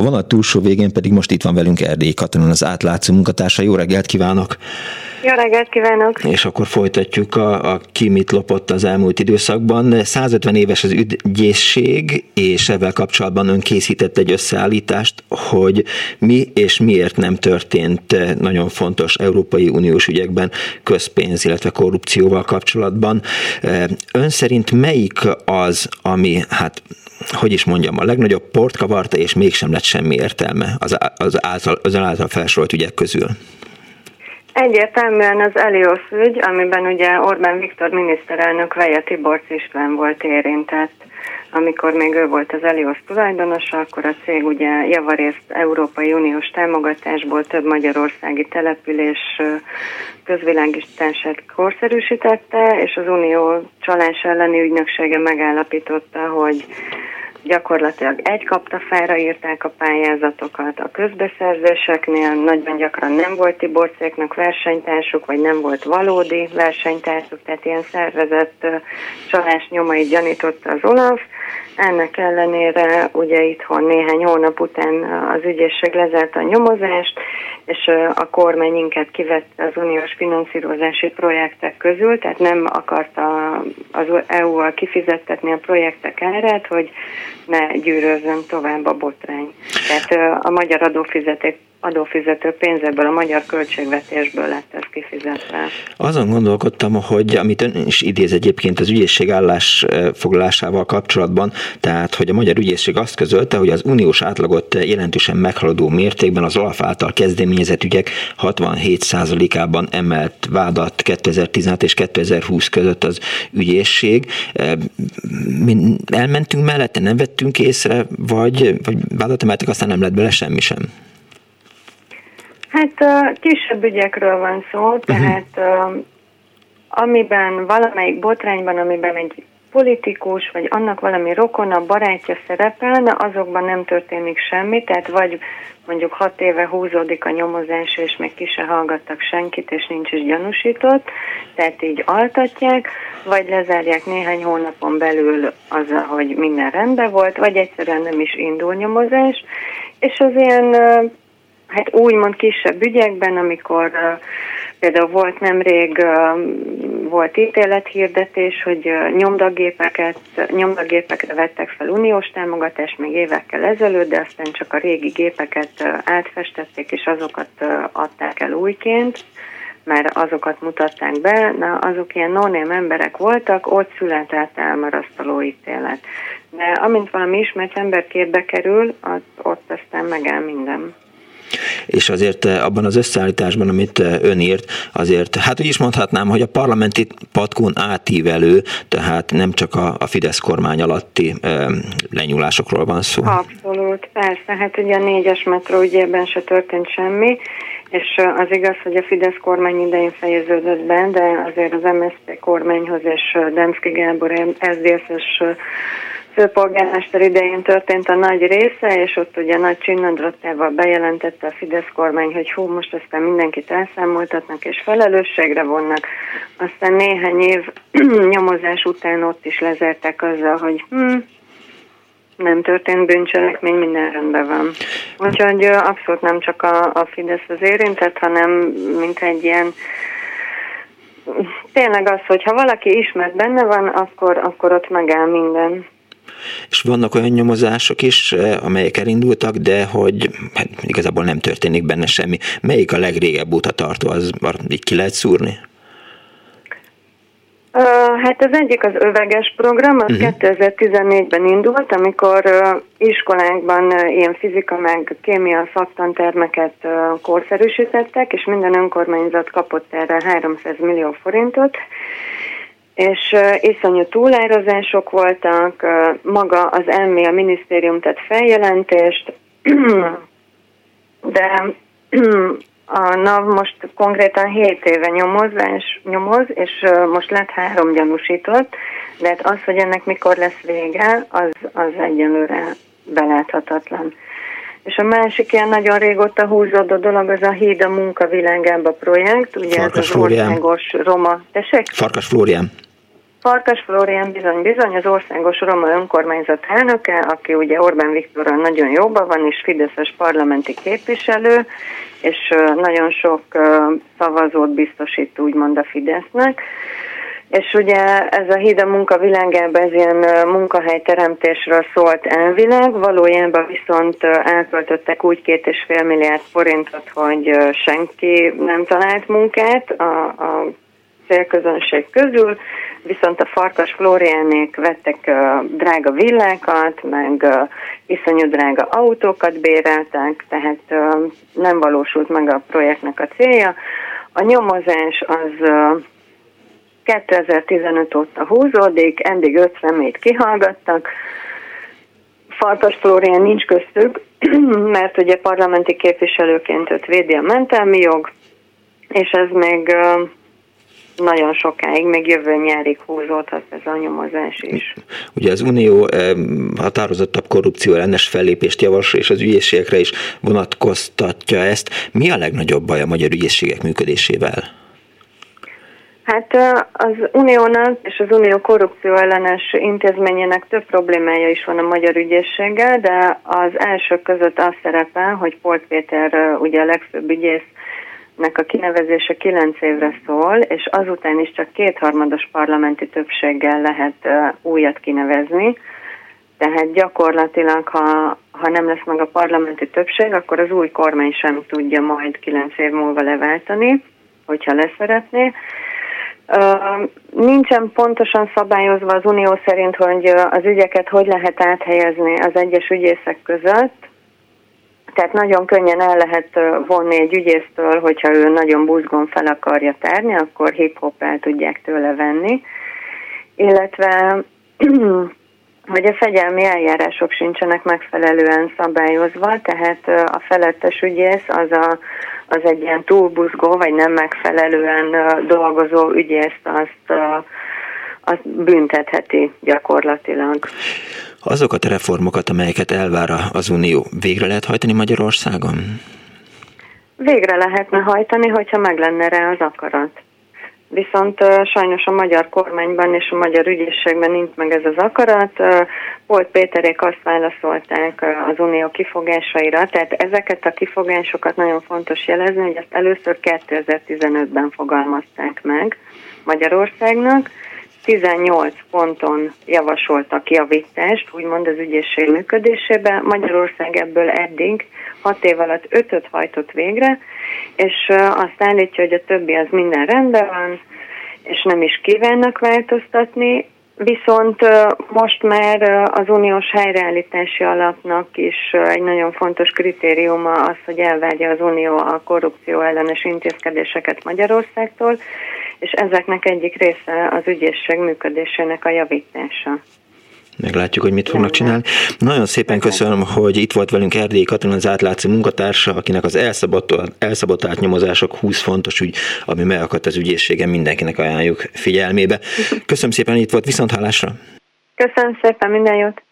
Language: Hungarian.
A vonat túlsó végén pedig most itt van velünk Erdély Katalin, az átlátszó munkatársa. Jó reggelt kívánok! Jó reggelt kívánok! És akkor folytatjuk a, a ki mit lopott az elmúlt időszakban. 150 éves az ügyészség, és ezzel kapcsolatban ön készített egy összeállítást, hogy mi és miért nem történt nagyon fontos Európai Uniós ügyekben közpénz, illetve korrupcióval kapcsolatban. Ön szerint melyik az, ami hát hogy is mondjam, a legnagyobb port kavarta, és mégsem lett semmi értelme az, az, által, az által felsorolt ügyek közül? Egyértelműen az Elios ügy, amiben ugye Orbán Viktor miniszterelnök Veje Tiborc István volt érintett. Amikor még ő volt az Elios tulajdonosa, akkor a cég ugye javarészt Európai Uniós támogatásból több magyarországi település közvilágítását korszerűsítette, és az Unió csalás elleni ügynöksége megállapította, hogy gyakorlatilag egy kaptafára írták a pályázatokat, a közbeszerzéseknél nagyon gyakran nem volt Tiborcéknak versenytársuk, vagy nem volt valódi versenytársuk, tehát ilyen szervezett csalás nyomait gyanította az Olaf. Ennek ellenére ugye itthon néhány hónap után az ügyészség lezárta a nyomozást, és a kormány inkább kivette az uniós finanszírozási projektek közül, tehát nem akarta az EU-val kifizettetni a projektek árát, hogy ne gyűrözzön tovább a botrány. Tehát a magyar adófizeték adófizető pénzekből, a magyar költségvetésből lett ez kifizetve. Azon gondolkodtam, hogy amit ön is idéz egyébként az ügyészség állásfoglalásával kapcsolatban, tehát hogy a magyar ügyészség azt közölte, hogy az uniós átlagot jelentősen meghaladó mértékben az Olaf által kezdeményezett ügyek 67%-ában emelt vádat 2016 és 2020 között az ügyészség. Mi elmentünk mellette, nem vettünk észre, vagy, vagy vádat emeltek, aztán nem lett bele semmi sem. Hát kisebb ügyekről van szó, mhm. tehát uh-huh. amiben valamelyik botrányban, amiben egy politikus, vagy annak valami rokona, barátja szerepelne, azokban nem történik semmi, tehát vagy mondjuk hat éve húzódik a nyomozás, és még ki se hallgattak senkit, és nincs is gyanúsított, tehát így altatják, vagy lezárják néhány hónapon belül az, hogy minden rendben volt, vagy egyszerűen nem is indul nyomozás, és az ilyen hát úgymond kisebb ügyekben, amikor például volt nemrég uh, volt ítélethirdetés, hogy uh, nyomdagépeket, nyomdagépekre vettek fel uniós támogatást még évekkel ezelőtt, de aztán csak a régi gépeket átfestették, és azokat adták el újként mert azokat mutatták be, na azok ilyen no emberek voltak, ott született elmarasztaló ítélet. De amint valami ismert ember képbe kerül, ott, ott aztán megáll minden és azért eh, abban az összeállításban, amit eh, ön írt, azért, hát úgy is mondhatnám, hogy a parlamenti patkón átívelő, tehát nem csak a, a Fidesz kormány alatti e, lenyúlásokról van szó. Abszolút, persze, hát ugye a négyes metró ügyében se történt semmi, és az igaz, hogy a Fidesz kormány idején fejeződött be, de azért az MSZP kormányhoz és Demszki Gábor SZDSZ-es főpolgármester idején történt a nagy része, és ott ugye nagy csinnadrottával bejelentette a Fidesz kormány, hogy hú, most aztán mindenkit elszámoltatnak és felelősségre vonnak. Aztán néhány év nyomozás után ott is lezertek azzal, hogy hm, nem történt bűncselekmény, minden rendben van. Úgyhogy abszolút nem csak a, a Fidesz az érintett, hanem mint egy ilyen tényleg az, hogy ha valaki ismert benne van, akkor, akkor ott megáll minden és vannak olyan nyomozások is, eh, amelyek elindultak, de hogy hát igazából nem történik benne semmi. Melyik a legrégebb óta tartó, az így ki lehet szúrni? Hát az egyik az öveges program, az uh-huh. Mhm. 2014-ben indult, amikor iskolákban ilyen fizika meg kémia szaktantermeket korszerűsítettek, és minden önkormányzat kapott erre 300 millió forintot, és iszonyú túlározások voltak, maga az elmé a minisztérium tett feljelentést, de a NAV most konkrétan 7 éve nyomozás, nyomoz, és most lett három gyanúsított, de hát az, hogy ennek mikor lesz vége, az, az egyelőre beláthatatlan. És a másik ilyen nagyon régóta húzódó dolog az a Híd a munkavilágába projekt, ugye Farkas ez az országos roma... Tessék? Farkas Flórián. Farkas Flórián bizony-bizony az országos roma önkormányzat elnöke, aki ugye Orbán Viktorral nagyon jóban van, és Fideszes parlamenti képviselő, és nagyon sok szavazót biztosít úgymond a Fidesznek. És ugye ez a híd a munka világában ez ilyen munkahelyteremtésről szólt elvileg, valójában viszont elköltöttek úgy két és fél milliárd forintot, hogy senki nem talált munkát a, a célközönség közül, viszont a Farkas Flóriánék vettek drága villákat, meg iszonyú drága autókat béreltek, tehát nem valósult meg a projektnek a célja. A nyomozás az 2015 óta húzódik, eddig öt szemét kihallgattak. Farkas Flórián nincs köztük, mert ugye parlamenti képviselőként őt védi a mentelmi jog, és ez még nagyon sokáig, még jövő nyárig húzódhat ez a nyomozás is. Ugye az Unió határozottabb korrupció ellenes fellépést javasol, és az ügyészségekre is vonatkoztatja ezt. Mi a legnagyobb baj a magyar ügyészségek működésével? Hát az Uniónak és az Unió korrupció ellenes intézményének több problémája is van a magyar ügyészséggel, de az első között az szerepel, hogy Polt Péter ugye a legfőbb ügyész a kinevezése kilenc évre szól, és azután is csak kétharmados parlamenti többséggel lehet újat kinevezni. Tehát gyakorlatilag, ha, ha nem lesz meg a parlamenti többség, akkor az új kormány sem tudja majd kilenc év múlva leváltani, hogyha leszeretné. Nincsen pontosan szabályozva az Unió szerint, hogy az ügyeket hogy lehet áthelyezni az egyes ügyészek között, tehát nagyon könnyen el lehet vonni egy ügyésztől, hogyha ő nagyon buzgón fel akarja tárni, akkor hip-hop el tudják tőle venni. Illetve hogy a fegyelmi eljárások sincsenek megfelelően szabályozva, tehát a felettes ügyész az, a, az egy ilyen túlbuzgó, vagy nem megfelelően dolgozó ügyészt azt, azt büntetheti gyakorlatilag. Azokat a reformokat, amelyeket elvár az Unió, végre lehet hajtani Magyarországon? Végre lehetne hajtani, hogyha meg lenne rá az akarat. Viszont sajnos a magyar kormányban és a magyar ügyészségben nincs meg ez az akarat. Polt Péterék azt válaszolták az unió kifogásaira, tehát ezeket a kifogásokat nagyon fontos jelezni, hogy ezt először 2015-ben fogalmazták meg Magyarországnak, 18 ponton javasoltak javítást, úgymond az ügyészség működésébe. Magyarország ebből eddig 6 év alatt 5-öt hajtott végre, és azt állítja, hogy a többi az minden rendben van, és nem is kívánnak változtatni, Viszont most már az uniós helyreállítási alapnak is egy nagyon fontos kritériuma az, hogy elvárja az unió a korrupció ellenes intézkedéseket Magyarországtól, és ezeknek egyik része az ügyészség működésének a javítása. Meglátjuk, hogy mit fognak csinálni. Nagyon szépen köszönöm, hogy itt volt velünk Erdély Katalin, az átlátszó munkatársa, akinek az elszabotált nyomozások 20 fontos ügy, ami megakadt az ügyészségen, mindenkinek ajánljuk figyelmébe. Köszönöm szépen, itt volt, viszont hallásra. Köszönöm szépen, minden jót!